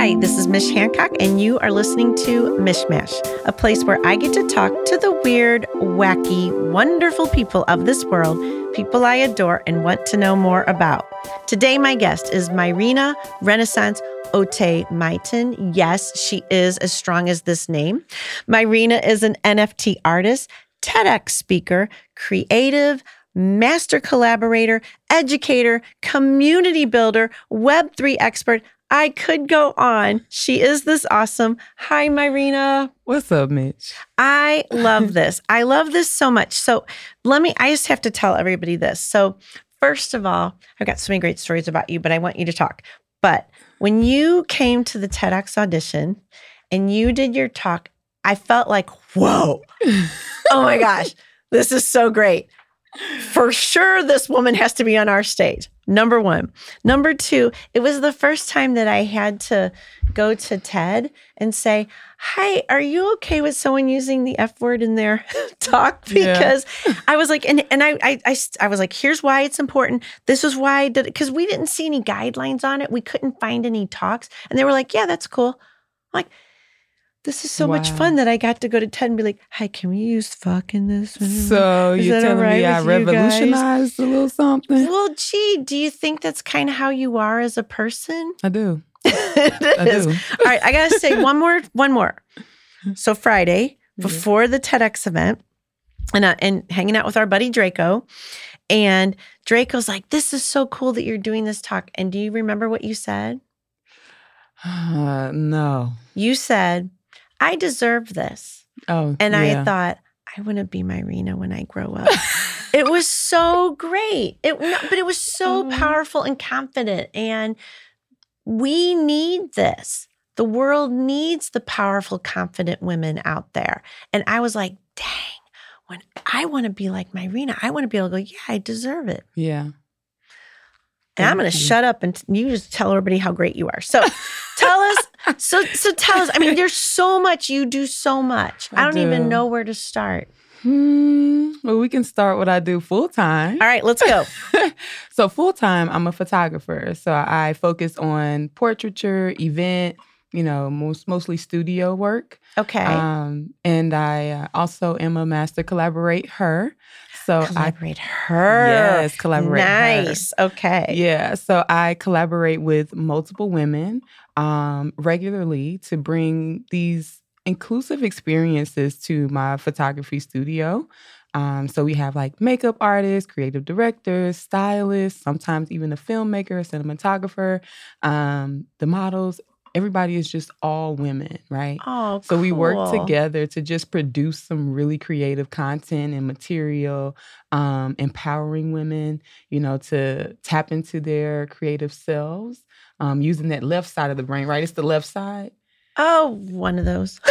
Hi, this is Mish Hancock, and you are listening to Mishmash, a place where I get to talk to the weird, wacky, wonderful people of this world, people I adore and want to know more about. Today, my guest is Myrina Renaissance Ote Maitan. Yes, she is as strong as this name. Myrina is an NFT artist, TEDx speaker, creative, master collaborator, educator, community builder, Web3 expert. I could go on. She is this awesome. Hi, Myrina. What's up, Mish? I love this. I love this so much. So let me, I just have to tell everybody this. So, first of all, I've got so many great stories about you, but I want you to talk. But when you came to the TEDx audition and you did your talk, I felt like, whoa, oh my gosh, this is so great. For sure, this woman has to be on our stage. Number one. Number two, it was the first time that I had to go to TED and say, Hi, are you okay with someone using the F word in their talk? Because yeah. I was like, and, and I, I, I, I, was like, here's why it's important. This is why I did it. Because we didn't see any guidelines on it. We couldn't find any talks. And they were like, yeah, that's cool. I'm like, this is so wow. much fun that I got to go to TED and be like, "Hey, can we use fuck in this?" So is you're telling right me I revolutionized a little something? Well, gee, do you think that's kind of how you are as a person? I do. I. Do. All right, I gotta say one more. One more. So Friday before the TEDx event, and uh, and hanging out with our buddy Draco, and Draco's like, "This is so cool that you're doing this talk." And do you remember what you said? Uh, no. You said I deserve this. Oh, and yeah. I thought, I want to be Myrina when I grow up. it was so great. It, but it was so mm-hmm. powerful and confident. And we need this. The world needs the powerful, confident women out there. And I was like, dang, when I want to be like Myrina, I want to be able to go, yeah, I deserve it. Yeah. And I'm going to shut up and you just tell everybody how great you are. So so so tell us. I mean, there's so much. You do so much. I, I don't do. even know where to start. Hmm. Well, we can start what I do full time. All right, let's go. so full time, I'm a photographer. So I focus on portraiture, event, you know, most mostly studio work. Okay. Um, and I uh, also am a master collaborate her. So collaborate I, her. Yes, collaborate. Nice. Her. Okay. Yeah. So I collaborate with multiple women um, regularly to bring these inclusive experiences to my photography studio. Um, so we have like makeup artists, creative directors, stylists, sometimes even a filmmaker, a cinematographer, um, the models, everybody is just all women, right? Oh, so we work together to just produce some really creative content and material, um, empowering women, you know, to tap into their creative selves, um, using that left side of the brain, right? It's the left side. Oh, one of those.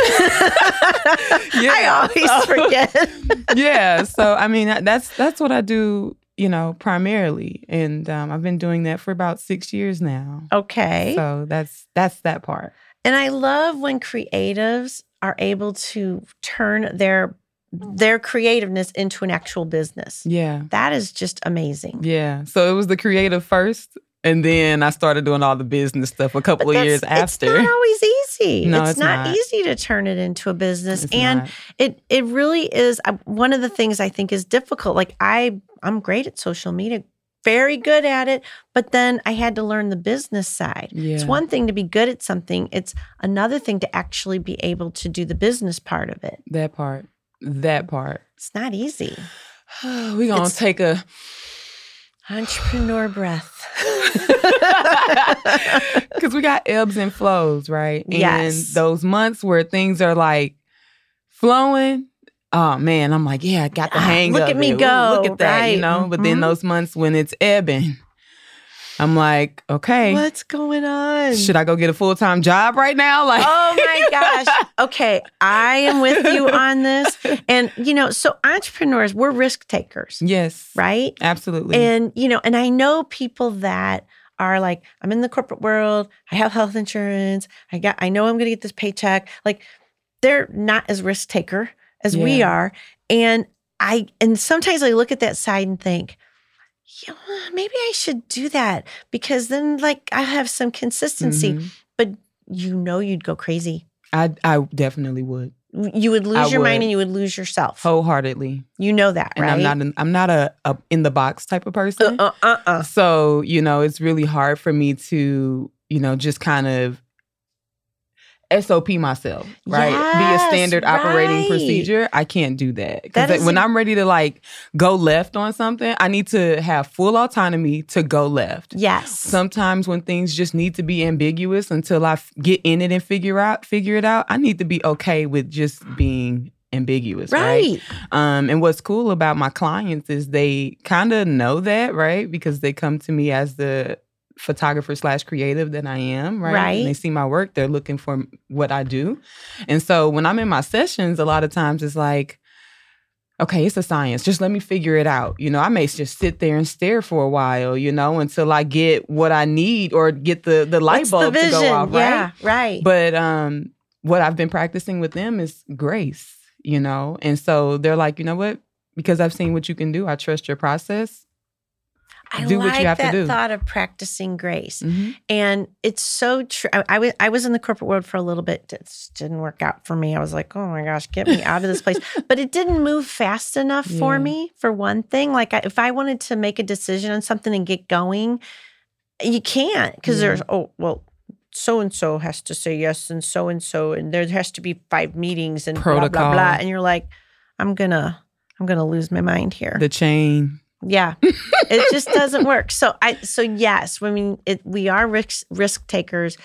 yeah. I always forget. yeah. So I mean, that's that's what I do you know, primarily. And um, I've been doing that for about six years now. Okay. So that's that's that part. And I love when creatives are able to turn their their creativeness into an actual business. Yeah. That is just amazing. Yeah. So it was the creative first and then I started doing all the business stuff a couple of years after. It's not always easy. No, it's, it's not, not, easy to turn it into a business. It's and not. it it really is one of the things I think is difficult. Like I I'm great at social media, very good at it, but then I had to learn the business side. Yeah. It's one thing to be good at something, it's another thing to actually be able to do the business part of it. That part. That part. It's not easy. We're going to take a entrepreneur breath. Because we got ebbs and flows, right? Yes. And those months where things are like flowing, oh man, I'm like, yeah, I got the ah, hang look at me it. go. Look at that, right. you know? But then mm-hmm. those months when it's ebbing, I'm like, okay. What's going on? Should I go get a full time job right now? Like, oh my gosh. Okay, I am with you on this. And, you know, so entrepreneurs, we're risk takers. Yes. Right? Absolutely. And, you know, and I know people that are like, I'm in the corporate world, I have health insurance, I got, I know I'm going to get this paycheck. Like, they're not as risk taker as Yeah. we are. And I, and sometimes I look at that side and think, yeah, maybe I should do that because then like I have some consistency. Mhm. But you know you'd go crazy. I I definitely would You would lose I your mind and you would lose yourself. wholeheartedly. You know that, And right? I'm not an, I'm not a, a in the box type of person. uh, uh, uh. So, you know, it's really hard for me to, you know, just kind of SOP myself, right? Be a Yes, standard operating procedure. I can't do that. Because is when I'm ready to like go left on something, I need to have full autonomy to go left. Yes. Sometimes when things just need to be ambiguous until I f- get in it and figure out figure it out, I need to be okay with just being ambiguous, right? right. Um, and what's cool about my clients is they kind of know that, right? Because they come to me as the photographer slash creative that I am, right? Right. And they see my work, they're looking for what I do. And so when I'm in my sessions, a lot of times it's like, okay, it's a science. Just let me figure it out. You know, I may just sit there and stare for a while, you know, until I get what I need or get the the light What's bulb the to go off, right? Yeah, right. But um, what I've been practicing with them is grace, you know? And so they're like, you know what? Because I've seen what you can do, I trust your process. I do what you like have to that do. thought of practicing grace. Mhm. And it's so true. I, I was I was in the corporate world for a little bit. It just didn't work out for me. I was like, oh my gosh, get me out of this place. but it didn't move fast enough for me. For one thing, like I, if I wanted to make a decision on something and get going, you can't because Yeah. there's oh well. So and so has to say yes, and so and so, and there has to be five meetings and blah blah Protocol. blah. And you're like, I'm gonna, I'm gonna lose my mind here. The chain. Yeah. it just doesn't work. So I so yes, I mean it we are risk risk takers.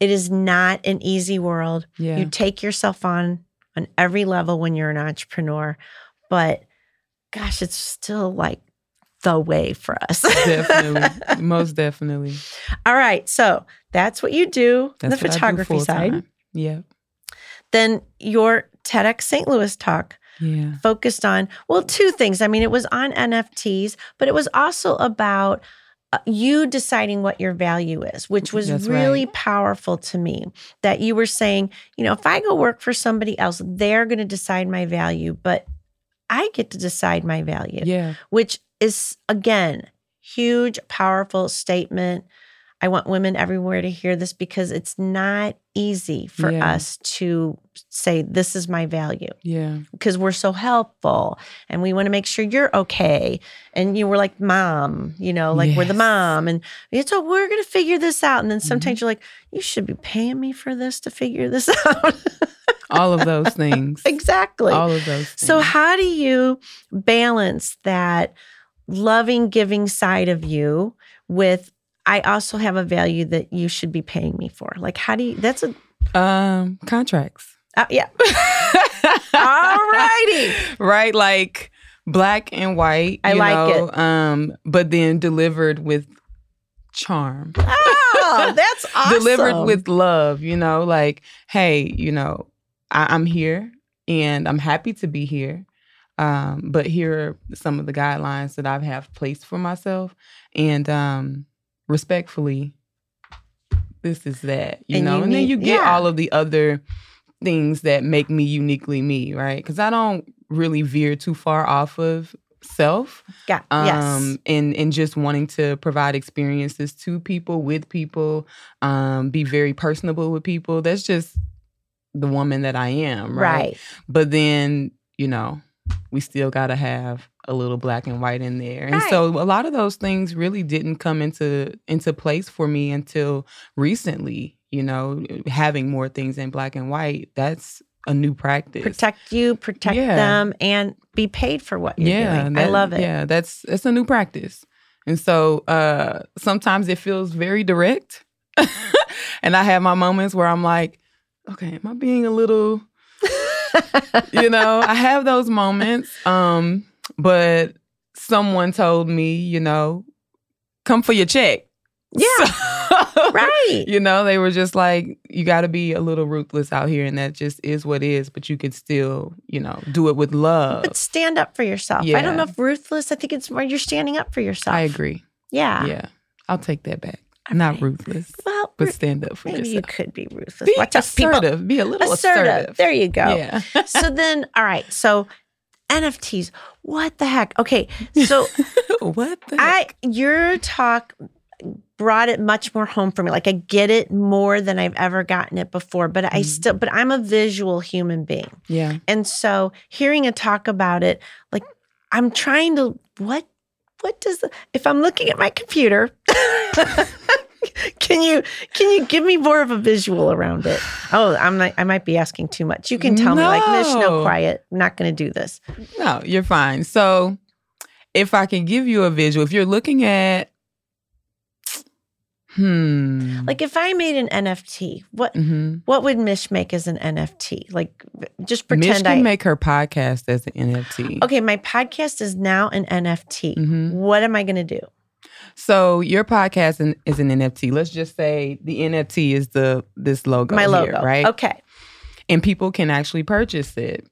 It is not an easy world. Yeah. You take yourself on on every level when you're an entrepreneur, but gosh, it's still like the way for us. definitely. Most definitely. All right. So that's what you do on the That's do photography side. Yeah. Then your TEDx St. Louis talk Yeah. focused on well two things i mean it was on nfts but it was also about uh, you deciding what your value is which was That's really right. powerful to me that you were saying you know if i go work for somebody else they're going to decide my value but i get to decide my value Yeah. which is again huge powerful statement i want women everywhere to hear this because it's not easy for Yeah. us to say this is my value Yeah. because we're so helpful and we want to make sure you're okay. And you were like, mom, you know, like we're the mom. And it's oh, we're going to figure this out. And then sometimes Mm-hmm. you're like, you should be paying me for this to figure this out. All of those things. exactly. All of those things. So, how do you balance that loving, giving side of you with, I also have a value that you should be paying me for? Like, how do you, that's a, um contracts. uh, yeah. All righty. right? Like black and white. I you like know, it. Um, but then delivered with charm. Oh, that's awesome. Delivered with love, you know, like, hey, you know, I- I'm here and I'm happy to be here. Um, but here are some of the guidelines that I have placed for myself. And um respectfully, this is that, you And know, you and then you get yeah. all of the other things that make me uniquely me, right? Because I don't really veer too far off of self Yeah. um yes. and and just wanting to provide experiences to people with people um be very personable with people that's just the woman that i am right, Right. but then you know we still got to have a little black and white in there and Right. so a lot of those things really didn't come into into place for me until recently you know having more things in black and white that's a new practice Protect you, protect Yeah. them, and be paid for what you're yeah, doing. I love it. Yeah, that's it's a new practice. And so uh sometimes it feels very direct. and I have my moments where I'm like, okay, am I being a little you know, I have those moments. Um, but someone told me, you know, come for your check. Yeah. So- right. You know, they were just like, you got to be a little ruthless out here, and that just is what is. But you can still, you know, do it with love. But stand up for yourself. I don't know if ruthless. I think it's more you're standing up for yourself. I agree. Yeah. Yeah, I'll take that back. All Not ruthless, Well, but stand up for yourself. you could be ruthless. Be Watch people. assertive. Be a little Assertive. assertive. There you go. Yeah. so then, all right. So NFTs. What the heck? Okay. So what the? I your talk brought it much more home for me. Like I get it more than I've ever gotten it before, but I Mhm. still, but I'm a visual human being. Yeah. And so hearing a talk about it, like I'm trying to, what, what does, the, if I'm looking at my computer, can you, can you give me more of a visual around it? Oh, I'm not, I might be asking too much. You can tell me like, Mish, no, No. quiet. I'm not going to do this. No, you're fine. So, if I can give you a visual, if you're looking at, hmm, Like if I made an NFT, what, Mhm. what would Mish make as an NFT? Like just pretend Mish can I, make her podcast as an NFT. okay, my podcast is now an NFT. Mhm. What am I going to do? So your podcast is an NFT. Let's just say the NFT is the this logo, my here, logo. right? Okay. and people can actually purchase it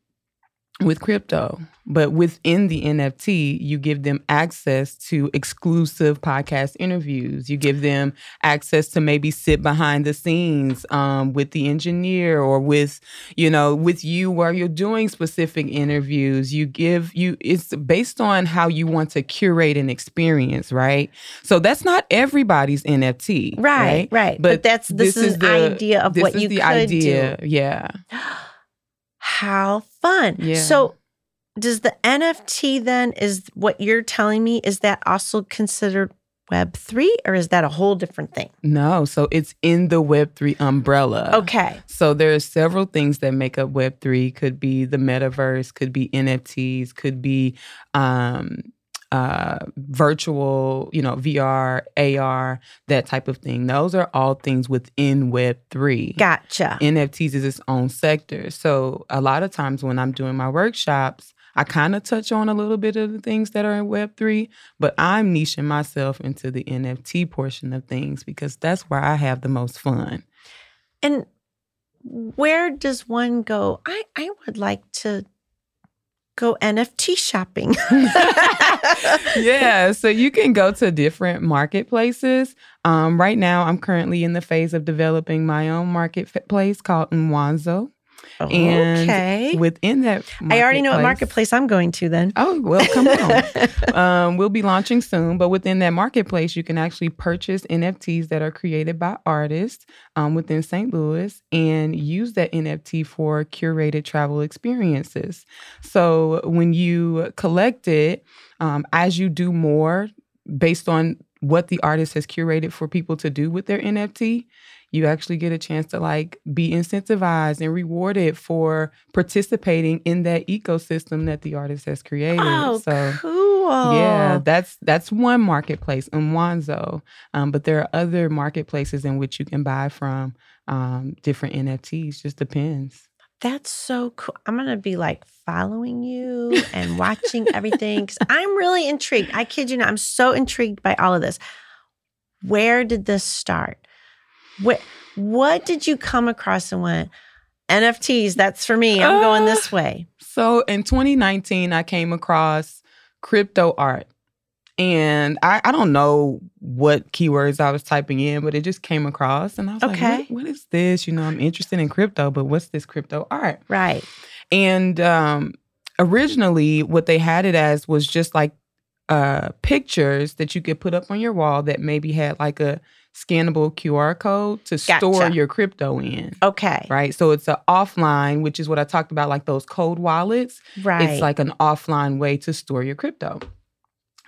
with crypto. But within the NFT, you give them access to exclusive podcast interviews. You give them access to maybe sit behind the scenes um, with the engineer or with, you know, with you while you're doing specific interviews. You give you it's based on how you want to curate an experience, right? So that's not everybody's NFT, Right, right. But, But that's this, is, an the- idea of this what is you the could idea. do. Yeah. How fun. Yeah. So does the NFT then is what you're telling me is that also considered web 3 or is that a whole different thing? No, so it's in the Web3 umbrella. Okay. So there are several things that make up Web3. Could be the metaverse, could be NFTs, could be um, uh, virtual, you know, VR, AR, that type of thing. Those are all things within Web3. Gotcha. NFTs is its own sector. So a lot of times when I'm doing my workshops, I kind of touch on a little bit of the things that are in Web3, but I'm niching myself into the NFT portion of things because that's where I have the most fun. And where does one go? I, I would like to go NFT shopping. yeah, so you can go to different marketplaces. Um, right now, I'm currently in the phase of developing my own marketplace called Mwanzo. And okay. Within that, I already know what marketplace I'm going to then. Oh, well, come on. um, we'll be launching soon, but within that marketplace, you can actually purchase NFTs that are created by artists um, within St. Louis and use that NFT for curated travel experiences. So when you collect it, um, as you do more based on what the artist has curated for people to do with their NFT, you actually get a chance to like be incentivized and rewarded for participating in that ecosystem that the artist has created. oh, so cool. yeah, that's that's one marketplace, Mwanzo. Um, but there are other marketplaces in which you can buy from um, different NFTs. Just depends. That's so cool. I'm going to be like following you and watching everything because I'm really intrigued. I kid you not. I'm so intrigued by all of this. Where did this start? What, what did you come across and went, NFTs, that's for me. I'm going this Uh, way. So in 2019, I came across crypto art. And I, I don't know what keywords I was typing in, but it just came across. And I was Okay. like, what, what is this? You know, I'm interested in crypto, but what's this crypto art? Right. And um, originally, what they had it as was just like uh, pictures that you could put up on your wall that maybe had like a scannable QR code to store your crypto in. Okay. Right. So it's an offline, which is what I talked about, like those code wallets. Right. It's like an offline way to store your crypto.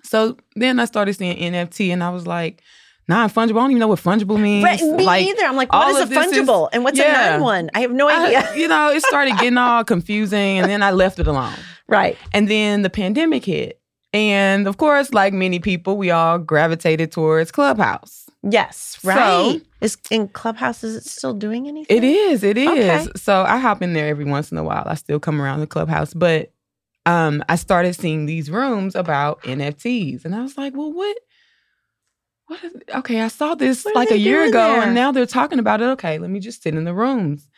So then I started seeing NFT and I was like, nah, fungible. I don't even know what fungible means. Right, me like, either. I'm like, what is a this is- fungible and what's a non one? I have no I- idea. you know, it started getting all confusing and then I left it alone. right. And then the pandemic hit. And of course, like many people, we all gravitated towards Clubhouse. Yes. right. So- is in Clubhouse, is it still doing anything? It is, it is. Okay. So I hop in there every once in a while. I still come around the Clubhouse, but um, I started seeing these rooms about NFTs, and I was like, well, what? What is okay? I saw this What like a year ago, there? and now they're talking about it. Okay, let me just sit in the rooms,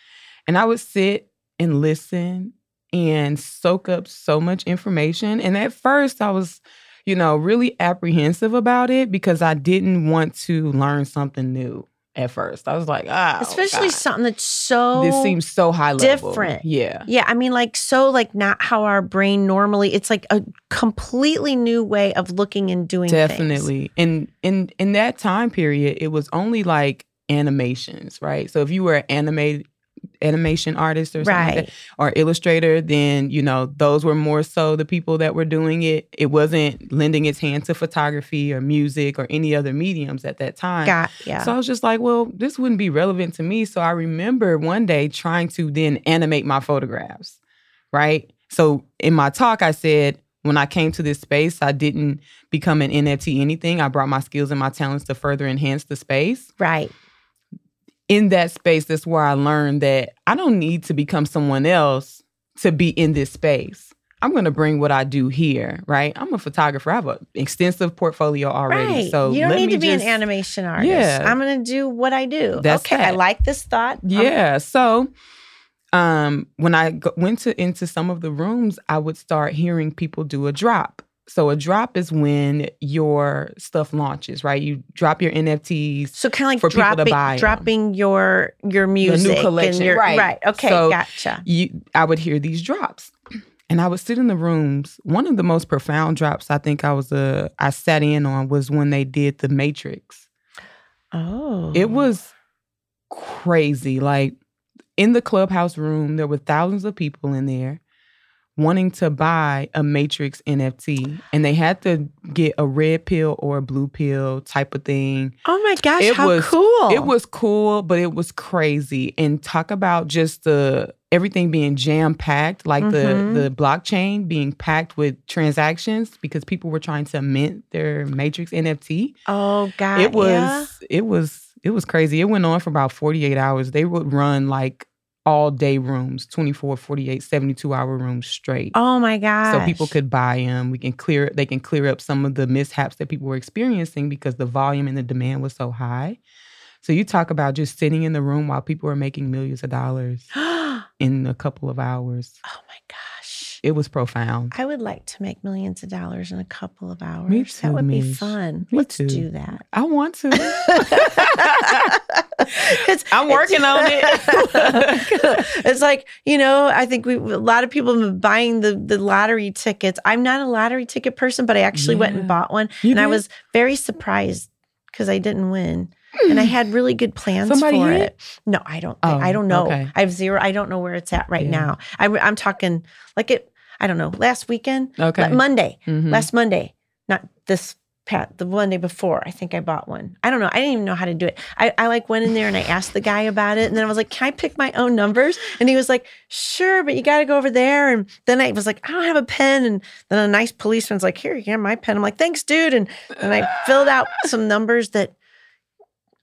and I would sit and listen and soak up so much information. And at first, I was, you know, really apprehensive about it because I didn't want to learn something new. at first. I was like, ah, Especially God. something that's so this seems so high level. different. Yeah. Yeah, I mean, like, so, like, not how our brain normally, it's like a completely new way of looking and doing things. Definitely. And in in that time period, it was only like animations, right? So if you were an animated animation artist or something like or illustrator, then you know those were more so the people that were doing it. It wasn't lending its hand to photography or music or any other mediums at that time. Got, yeah. So I was just like, well, this wouldn't be relevant to me. So I remember one day trying to then animate my photographs, right? So in my talk, I said, when I came to this space, I didn't become an NFT anything. I brought my skills and my talents to further enhance the space. right. In that space, that's where I learned that I don't need to become someone else to be in this space. I'm going to bring what I do here, right? I'm a photographer. I have an extensive portfolio already. Right. So you don't let need me to be just- an animation artist. Yeah. I'm going to do what I do. That's okay. I like this thought. I'm- Yeah. So um when I go- went to into some of the rooms, I would start hearing people do a drop. So a drop is when your stuff launches, right? You drop your NFTs. so kind of like For people to dropping, buy dropping your your music collection, and your right. right. Okay, So- gotcha. You I would hear these drops. And I would sit in the rooms. One of the most profound drops I think I was uh, I sat in on was when they did the Matrix. Oh, It was crazy. Like in the clubhouse room, there were thousands of people in there wanting to buy a Matrix NFT. And they had to get a red pill or a blue pill type of thing. Oh my gosh, It how was- cool! It was cool, but it was crazy. And talk about just the everything being jam packed, like Mhm. the the blockchain being packed with transactions because people were trying to mint their Matrix NFT Oh god, it was yeah? it was it was crazy it went on for about 48 hours they would run like all day rooms 24 48 72 hour rooms straight. Oh my god so people could buy them we can clear they can clear up some of the mishaps that people were experiencing because the volume and the demand was so high. So you talk about just sitting in the room while people are making millions of dollars in a couple of hours. Oh my gosh. It was profound I would like to make millions of dollars in a couple of hours. Me too, that would be fun. Me Let's too. do that. i want to I'm working on it. it's like you know, I think we a lot of people have been buying the the lottery tickets. I'm not a lottery ticket person, but I actually went and bought one, You and I was very surprised because I didn't win, and I had really good plans Somebody for hit? it. No, I don't. Think, Oh, I don't know. okay. I have zero. I don't know where it's at right Yeah. now. I, I'm talking like it. I don't know. Last weekend, okay Monday, Mhm. last Monday, not this pat the Monday before. I think I bought one. I don't know. I didn't even know how to do it. I, I like went in there and I asked the guy about it, and then I was like, "Can I pick my own numbers?" And he was like, "Sure, but you got to go over there." And then I was like, "I don't have a pen." And then a nice policeman's like, "Here, you have my pen." I'm like, "Thanks, dude." And and I filled out some numbers that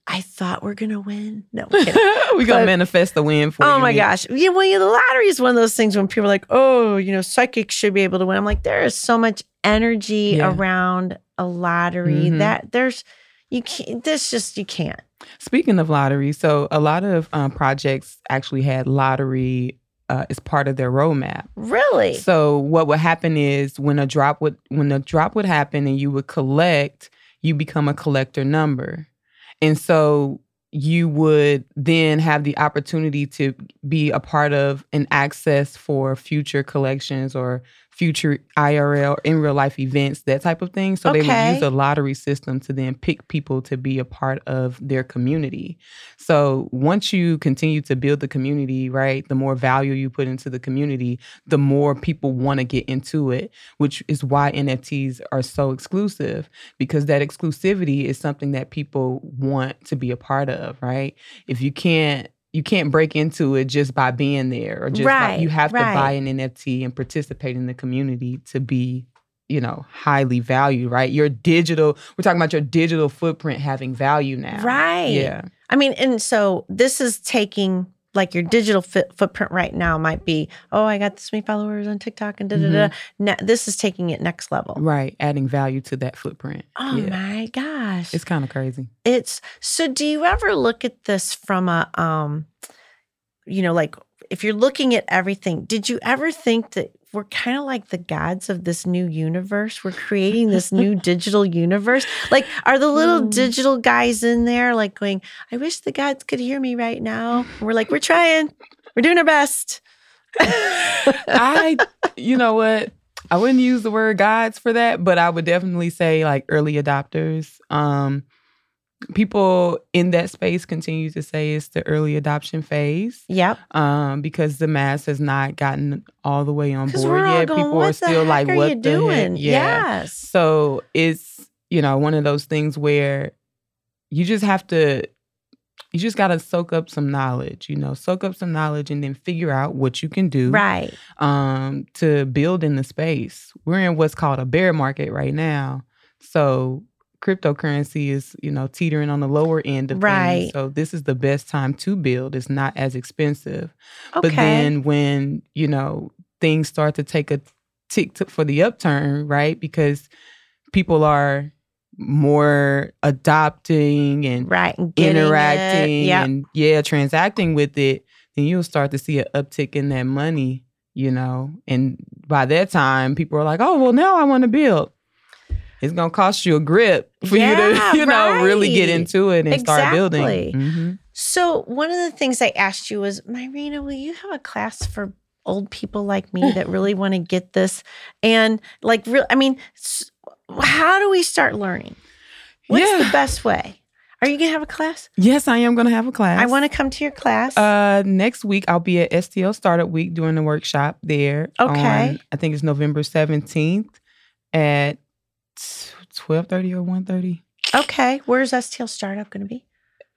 I thought we're gonna win. No, we gonna manifest the win for you. Oh my gosh. Yeah, well, yeah, the lottery is one of those things when people are like, oh, you know, psychics should be able to win. I'm like, there is so much energy Yeah. around a lottery Mhm. that there's, you can't, this just, you can't. Speaking of lottery, so a lot of um, projects actually had lottery uh, as part of their roadmap. Really? So what would happen is when a drop would when a drop would happen and you would collect, you become a collector number, and so you would then have the opportunity to be a part of an access for future collections or future IRL in real life events, that type of thing. So they would use a lottery system to then pick people to be a part of their community. So once you continue to build the community, right, the more value you put into the community, the more people want to get into it, which is why NFTs are so exclusive because that exclusivity is something that people want to be a part of, right? If you can't you can't break into it just by being there or just Right, you have to buy an NFT and participate in the community to be you know highly valued right? Your digital we're talking about your digital footprint having value now. Right. yeah. I mean, and so this is taking like your digital fit, footprint right now might be, oh, I got this many followers on TikTok and da da da. Mm-hmm. Now, this is taking it next level. right adding value to that footprint Oh yeah my gosh. it's kind of crazy It's so do you ever look at this from a um you know like if you're looking at everything, did you ever think that we're kind of like the gods of this new universe. We're creating this new digital universe. Like, are the little Mm. digital guys in there like going, I wish the gods could hear me right now? And we're like, we're trying, we're doing our best. I, you know what? I wouldn't use the word gods for that, but I would definitely say like early adopters. Um, people in that space continue to say it's the early adoption phase Yep. um, because the mass has not gotten all the way on board yet. going, people are still like, are "What you the doing? heck?" Yeah. Yes. So it's you know one of those things where you just have to you just got to soak up some knowledge you know soak up some knowledge and then figure out what you can do Right. um to build in the space we're in what's called a bear market right now so cryptocurrency is you know teetering on the lower end of Right. things so this is the best time to build it's not as expensive Okay. but then when, you know, things start to take a tick to, for the upturn, right? Because people are more adopting and right. and getting it. interacting Yep. and yeah, transacting with it, then you'll start to see an uptick in that money, you know. And by that time, people are like, "Oh, well, now I want to build." It's gonna cost you a grip for Yeah, you to, you know, really get into it and start building. Exactly. Mhm. So one of the things I asked you was, Myrina, will you have a class for old people like me that really want to get this? And like, real, I mean, how do we start learning? What's Yeah. the best way? Are you gonna have a class? Yes, I am gonna have a class. I want to come to your class. Uh, next week I'll be at STL Startup Week doing the workshop there. Okay. on- I think it's November seventeenth at twelve thirty or one thirty. okay, where's STL Startup going to be?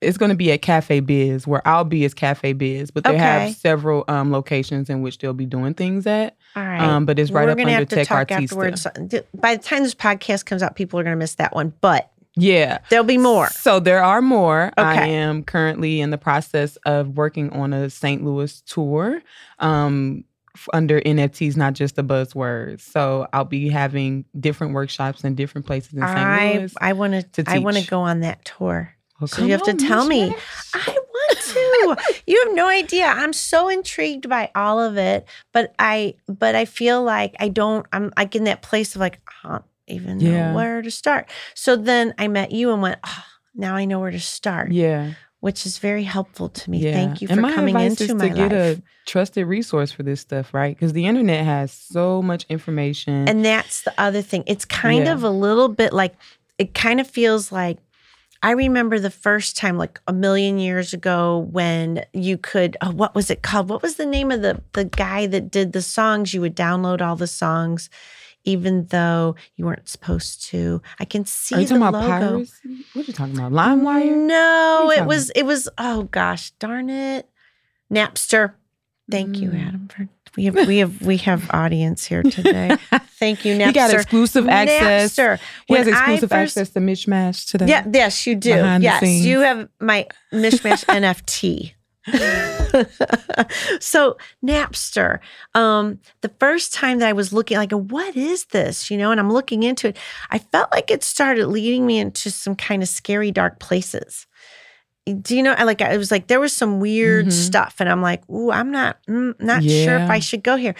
It's going to be at Cafe Biz. Where I'll be is Cafe Biz, but they Okay. have several um, locations in which they'll be doing things at. All right. Um, but it's right We're up under have to Tech talk Artista. afterwards. By the time this podcast comes out, people are going to miss that one, but Yeah. there'll be more. So there are more. Okay. I am currently in the process of working on a St. Louis tour um, under NFTs, not just a buzzword. So I'll be having different workshops in different places in St. I Louis. I want to I want to go on that tour. Well, so you have to tell me. I want to. you have no idea. I'm so intrigued by all of it, but I but I feel like I don't. I'm like in that place of like I don't even Yeah. know where to start. So then I met you and went. Oh, now I know where to start, Yeah. Which is very helpful to me. Yeah. Thank you and for my coming advice into is my to get life. a trusted resource for this stuff, right? Because the internet has so much information. And that's the other thing. It's kind Yeah. of a little bit like it kind of feels like I remember the first time, like a million years ago, when you could. Oh, what was it called? What was the name of the the guy that did the songs? You would download all the songs, even though you weren't supposed to. I can see are you the talking about logo. piracy? What are you talking about? LimeWire? No, you it was. It was. Oh gosh, darn it, Napster. Thank you, Mm. Adam. For we have we have we have audience here today. Thank you, Napster. He got exclusive access. Napster. He has When exclusive first- access to Mishmash today. Yeah, yes, you do. Behind yes, you have my mishmash NFT. so Napster. Um, the first time that I was looking, like, what is this? You know, and I'm looking into it. I felt like it started leading me into some kind of scary, dark places. Do you know? I like. I was like, there was some weird Mhm. stuff, and I'm like, ooh, I'm not, mm, not sure if I should go here.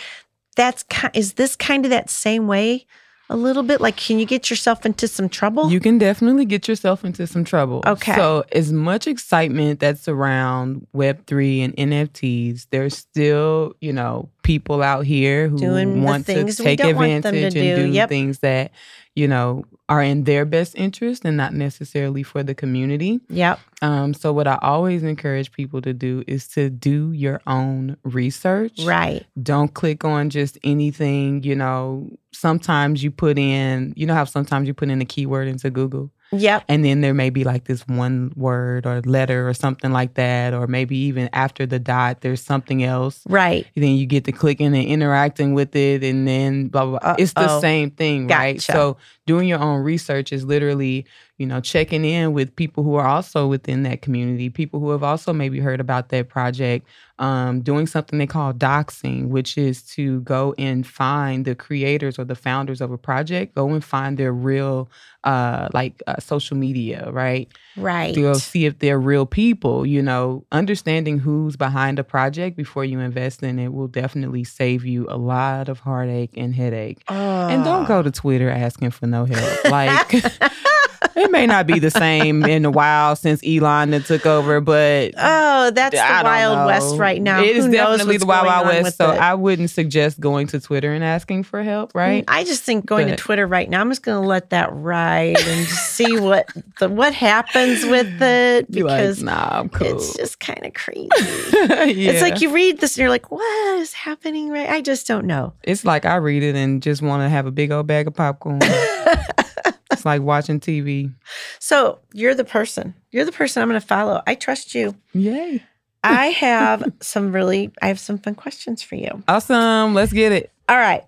That's is this kind of that same way? A little bit like, can you get yourself into some trouble? You can definitely get yourself into some trouble. Okay. So, as much excitement that's around Web3 and NFTs, there's still, you know, people out here who Doing want to take them to advantage and do. do Yep. things that, you know, are in their best interest and not necessarily for the community. yep. Um, so, what I always encourage people to do is to do your own research. Right. Don't click on just anything, you know. Sometimes you put in, you know how sometimes you put in a keyword into Google Yep. and then there may be like this one word or letter or something like that, or maybe even after the dot, there's something else. Right. Then you get to clicking and interacting with it, and then blah blah. blah. It's the Uh-oh. same thing, right? So doing your own research is literally you know, checking in with people who are also within that community, people who have also maybe heard about that project, um, doing something they call doxing, which is to go and find the creators or the founders of a project, go and find their real, uh, like uh, social media, right? Right. To see if they're real people. You know, understanding who's behind a project before you invest in it will definitely save you a lot of heartache and headache. And don't go to Twitter asking for no help. Like. it may not be the same in a while since Elon that took over, but oh, that's the I don't Wild West right now. It is Who definitely the Wild Wild West. So it? I wouldn't suggest going to Twitter and asking for help, mm, right? I just think going But- to Twitter right now, I'm just going to let that ride and see what the, what happens with it Be like, because nah, I'm cool. it's just kind of crazy. yeah. It's like you read this and you're like, what is happening? Right? I just don't know. it's like I read it and just want to have a big old bag of popcorn. it's like watching TV. So you're the person. You're the person I'm going to follow. I trust you. Yay. I have some really, I have some fun questions for you. Awesome. Let's get it. All right.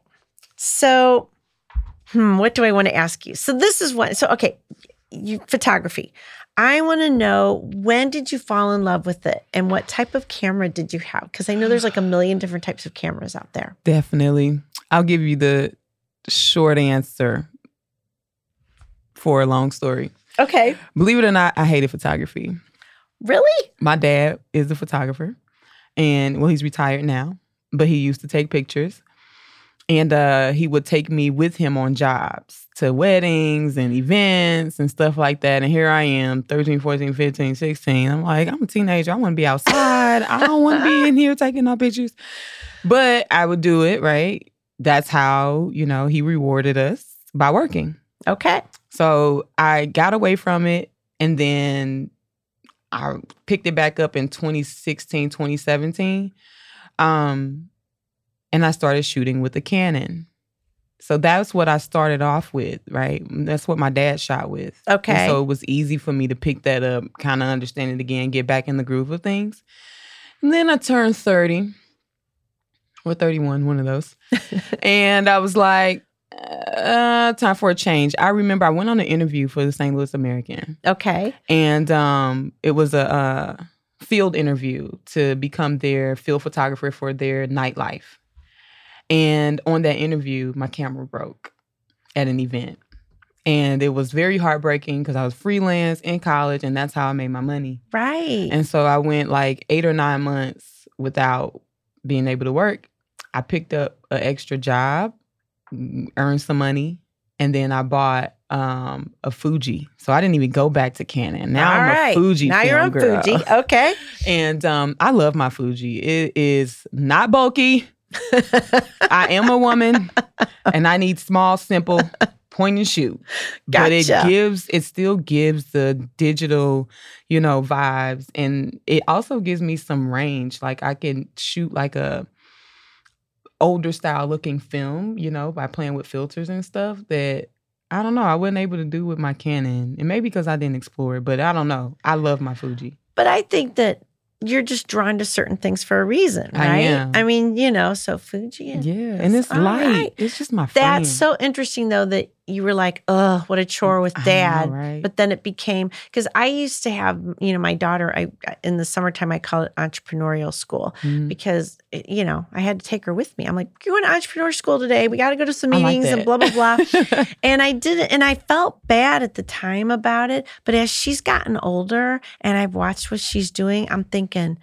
So, hmm, what do I want to ask you? So this is what. So okay, you photography. I want to know when did you fall in love with it, and what type of camera did you have? Because I know there's like a million different types of cameras out there. Definitely. I'll give you the short answer for a long story. Okay. Believe it or not, I hated photography. Really? My dad is a photographer, and well, he's retired now, but he used to take pictures. And uh, he would take me with him on jobs to weddings and events and stuff like that. And here I am, 13, 14, 15, 16. I'm like, I'm a teenager. I want to be outside. I don't want to be in here taking no pictures. But I would do it, right? That's how, you know, he rewarded us by working. Okay. So I got away from it and then I picked it back up in 2016, 2017. Um, and I started shooting with the Canon. So that's what I started off with, right? That's what my dad shot with. And Okay. so it was easy for me to pick that up, kind of understand it again, get back in the groove of things. And then I turned 30 or 31, one of those. and I was like, uh, time for a change. I remember I went on an interview for the St. Louis American, okay. and um, it was a, uh field interview to become their field photographer for their nightlife. And on that interview, my camera broke at an event. And it was very heartbreaking because I was freelance in college, and that's how I made my money. Right. And so I went like eight or nine months without being able to work. I picked up an extra job, earned some money, and then I bought um, a Fuji. So I didn't even go back to Canon. Now All I'm right. a Fuji. Now you're on girl. Fuji. Okay. And um, I love my Fuji. It is not bulky. I am a woman, and I need small, simple point and shoot. But it gives, it still gives the digital, you know, vibes, and it also gives me some range. Like I can shoot like a older style looking film, you know, by playing with filters and stuff that. I don't know. I wasn't able to do with my Canon, and maybe because I didn't explore it. But I don't know. I love my Fuji. But I think that you're just drawn to certain things for a reason, I right? am. I mean, you know, so Fuji. and- Yeah, and it's light. right. It's just my friend. That's so interesting, though, that you were like, "Oh, what a chore with I know, dad." right? But then it became because I used to have, you know, my daughter. I in the summertime I call it entrepreneurial school Mhm. because it- you know I had to take her with me. I'm like, "You're going to entrepreneur school today. We got to go to some meetings and blah blah blah." and I did it, and I felt bad at the time about it. But as she's gotten older and I've watched what she's doing, I'm thinking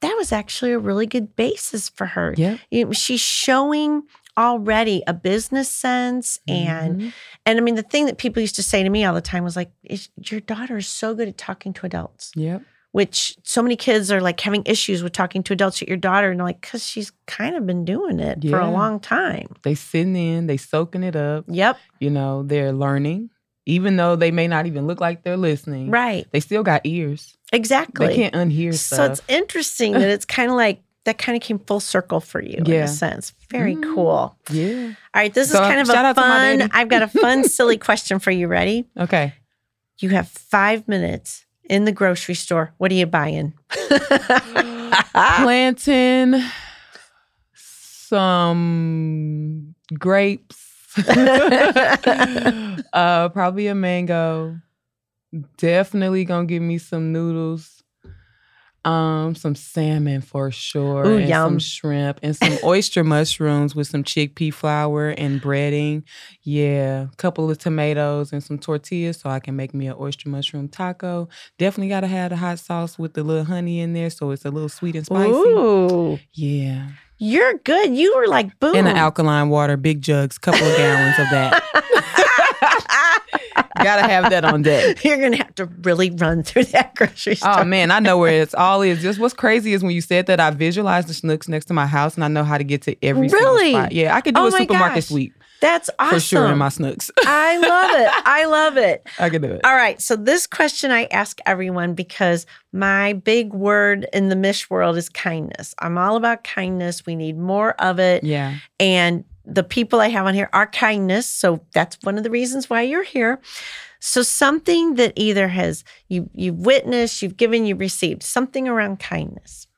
that was actually a really good basis for her. Yeah, she's showing already a business sense and Mhm. and I mean the thing that people used to say to me all the time was like is, your daughter is so good at talking to adults Yep. which so many kids are like having issues with talking to adults at your daughter and like cuz she's kind of been doing it for a long time. They sitting in, they soaking it up. Yep, You know, they're learning, even though they may not even look like they're listening. right. They still got ears. Exactly. They can't unhear so it's interesting that it's kind of like that kind of came full circle for you in a sense. Very Mhm. cool. yeah. All right, this is kind of a out to my fun. I've got a fun, silly question for you. Ready? Okay. You have five minutes in the grocery store. What are you buying? Planting some grapes. uh, probably a mango. definitely gonna give me some noodles. Um, some salmon for sure, Ooh, and yum. some shrimp, and some oyster mushrooms with some chickpea flour and breading. Yeah, a couple of tomatoes and some tortillas, so I can make me an oyster mushroom taco. Definitely gotta have the hot sauce with the little honey in there, so it's a little sweet and spicy. Ooh, Yeah, you're good. You were like boom. and an alkaline water, big jugs, couple of gallons of that. gotta have that on deck. You're gonna have to really run through that grocery oh, store. Oh man, I know where it's all is. Just what's crazy is when you said that I visualized the Schnucks next to my house and I know how to get to every single Really? spot. Yeah, I could do Oh a supermarket gosh. sweep That's awesome. for sure in my Schnucks. I love it. I love it. I can do it. All right. So this question I ask everyone because my big word in the Mish world is kindness. I'm all about kindness. We need more of it. Yeah. And the people I have on here are kindness. So that's one of the reasons why you're here. So something that either has you you've witnessed, you've given, you've received, something around kindness.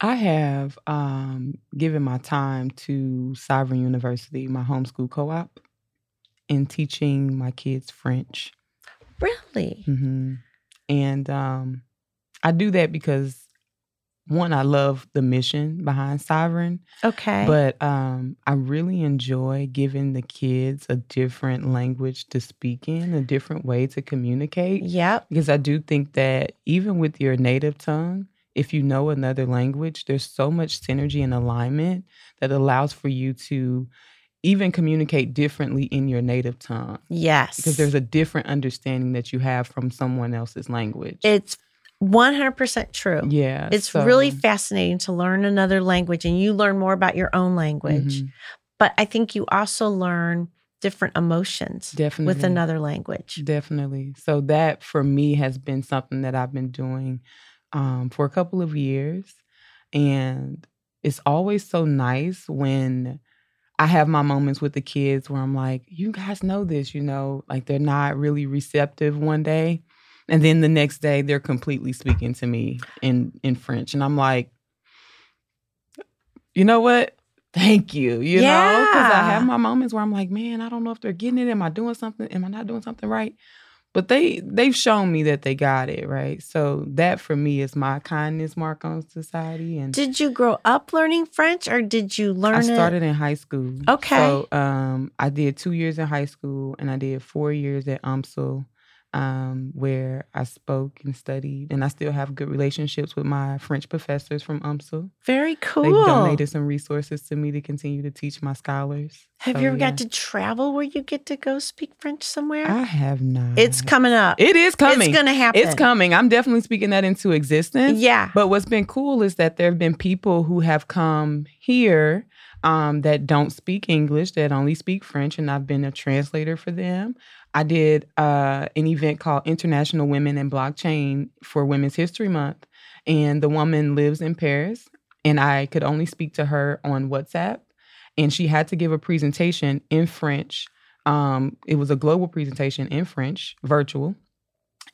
I have um, given my time to Sovereign University, my homeschool co-op, in teaching my kids French. Really? Mm-hmm. And um, I do that because one, I love the mission behind Sovereign, Okay. but um, I really enjoy giving the kids a different language to speak in, a different way to communicate. yep. Because I do think that even with your native tongue, if you know another language, there's so much synergy and alignment that allows for you to even communicate differently in your native tongue Yes. because there's a different understanding that you have from someone else's language. it's 100% true. yeah, It's so- really fascinating to learn another language and you learn more about your own language. Mhm, But I think you also learn different emotions definitely with another language. Definitely. So that for me has been something that I've been doing um, for a couple of years, and it's always so nice when I have my moments with the kids where I'm like, "You guys know this, you know, like they're not really receptive one day." And then the next day they're completely speaking to me in in French and I'm like, "You know what? Thank you." You know, cuz I have my moments where I'm like, "Man, I don't know if they're getting it. Am I doing something? Am I not doing something right?" But they they've shown me that they got it, right? So that for me is my kindness mark on society and Did you grow up learning French or did you learn I it? started in high school. Okay. So um, I did two years in high school and I did four years at UMSL, um, where I spoke and studied. And I still have good relationships with my French professors from UMSL. Very cool. They've donated some resources to me to continue to teach my scholars. Have So, you ever yeah. got to travel where you get to go speak French somewhere? I have not. it's coming up. It is coming. It's going to happen. It's coming. I'm definitely speaking that into existence. Yeah. But what's been cool is that there have been people who have come here um, that don't speak English, that only speak French, and I've been a translator for them. I did uh, an event called International Women in Blockchain for Women's History Month, and the woman lives in Paris, and I could only speak to her on WhatsApp, and she had to give a presentation in French. Um, it was a global presentation in French, virtual,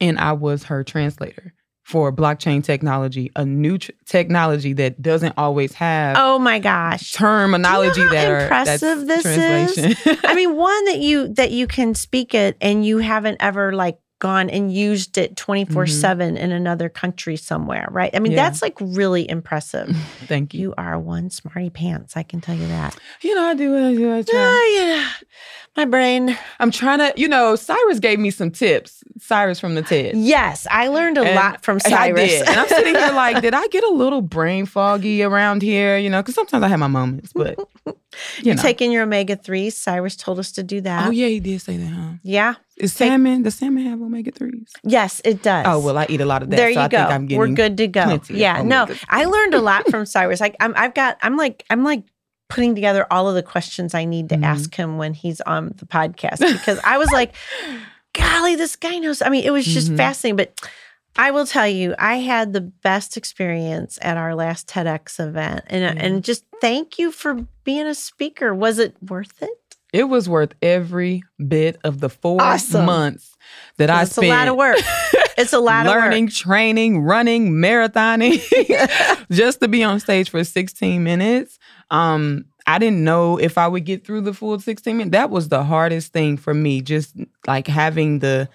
and I was her translator for blockchain technology, a new tr- technology that doesn't always have oh my gosh. terminology how that are impressive this is. I mean, one that you that you can speak it and you haven't ever like gone and used it 24/7 in another country somewhere, right? I mean, Mm-hmm. Yeah. that's like really impressive. Thank you. you are one smarty pants, I can tell you that. You know, I do. I do. I try. Ah, yeah. My brain. I'm trying to. You know, Cyrus gave me some tips. Cyrus from the TED. Yes, I learned a And lot from I Cyrus. did. And I'm sitting here like, did I get a little brain foggy around here? You know, because sometimes I have my moments, but you You're know. taking your omega 3s. Cyrus told us to do that. oh yeah, he did say that, huh? Yeah. Is Take- salmon? Does salmon have omega threes? Yes, it does. Oh well, I eat a lot of that. there so you I go. think I'm getting We're good to go. Yeah, no, I learned a lot from Cyrus. Like I'm, I've got, I'm like, I'm like putting together all of the questions I need to Mhm. ask him when he's on the podcast because I was like, golly, this guy knows. I mean, it was just Mhm. fascinating. But I will tell you, I had the best experience at our last TEDx event, and Yeah. and just thank you for being a speaker. Was it worth it? It was worth every bit of the four Awesome. months that I spent. It's a lot of work. It's a lot of work. learning, training, running, marathoning, just to be on stage for 16 minutes. Um, I didn't know if I would get through the full 16 minutes. That was the hardest thing for me, just like having the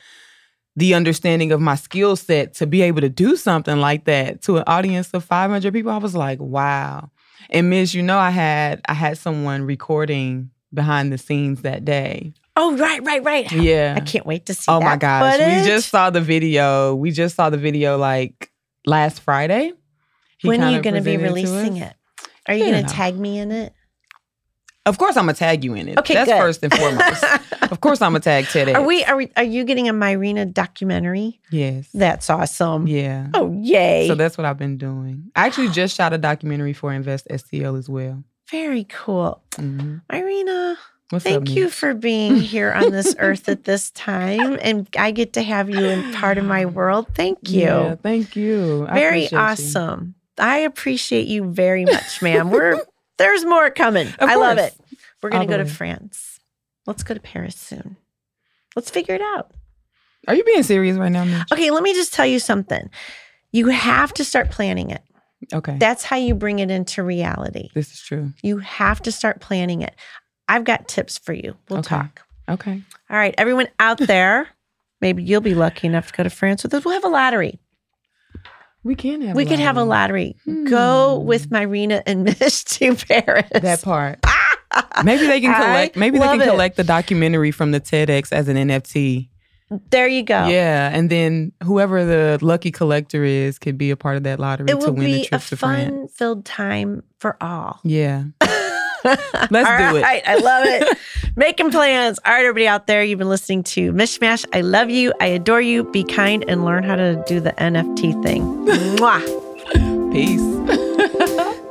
the understanding of my skill set to be able to do something like that to an audience of 500 people. I was like, wow. And Miss, you know, I had I had someone recording behind the scenes that day. Oh, right, right, right. Yeah. I can't wait to see Oh that my gosh. We just saw the video. We just saw the video like last Friday. He when are you going to be releasing it? Are you You going to tag me in it? Of course, I'm gonna tag you in it. Okay, that's good. first and foremost. of course, I'm gonna tag TEDx. Are we? Are we? Are you getting a Myrina documentary? Yes. That's awesome. yeah. Oh, yay! So that's what I've been doing. I actually just shot a documentary for Invest STL as well. Very cool. Mm-hmm. Irina. What's? Thank you for being here on this earth at this time, and I get to have you in part of my world. Thank you. Yeah, thank you. I very appreciate you. awesome. I appreciate you very much, ma'am. We're there's more coming. Of I love it. We're gonna go the to. France. Let's go to Paris soon. Let's figure it out. Are you being serious right now, Mish? Okay, let me just tell you something. You have to start planning it. Okay. That's how you bring it into reality. this is true. You have to start planning it. I've got tips for you. We'll Okay. talk. Okay. All right, everyone out there, maybe you'll be lucky enough to go to France with us. We'll have a lottery. We can have. we could have a lottery. lottery. Go Hmm. with Myrina and Mish to Paris. That part. Maybe they can I collect. Maybe they can it. collect the documentary from the TEDx as an NFT. there you go. Yeah, and then whoever the lucky collector is could be a part of that lottery It to win a a trip to France. It will be a fun filled time for all. Yeah. Let's do it. Right, I love it. Making plans. All right, everybody out there, you've been listening to Mishmash. I love you. I adore you. Be kind and learn how to do the NFT thing. Mwah. Peace.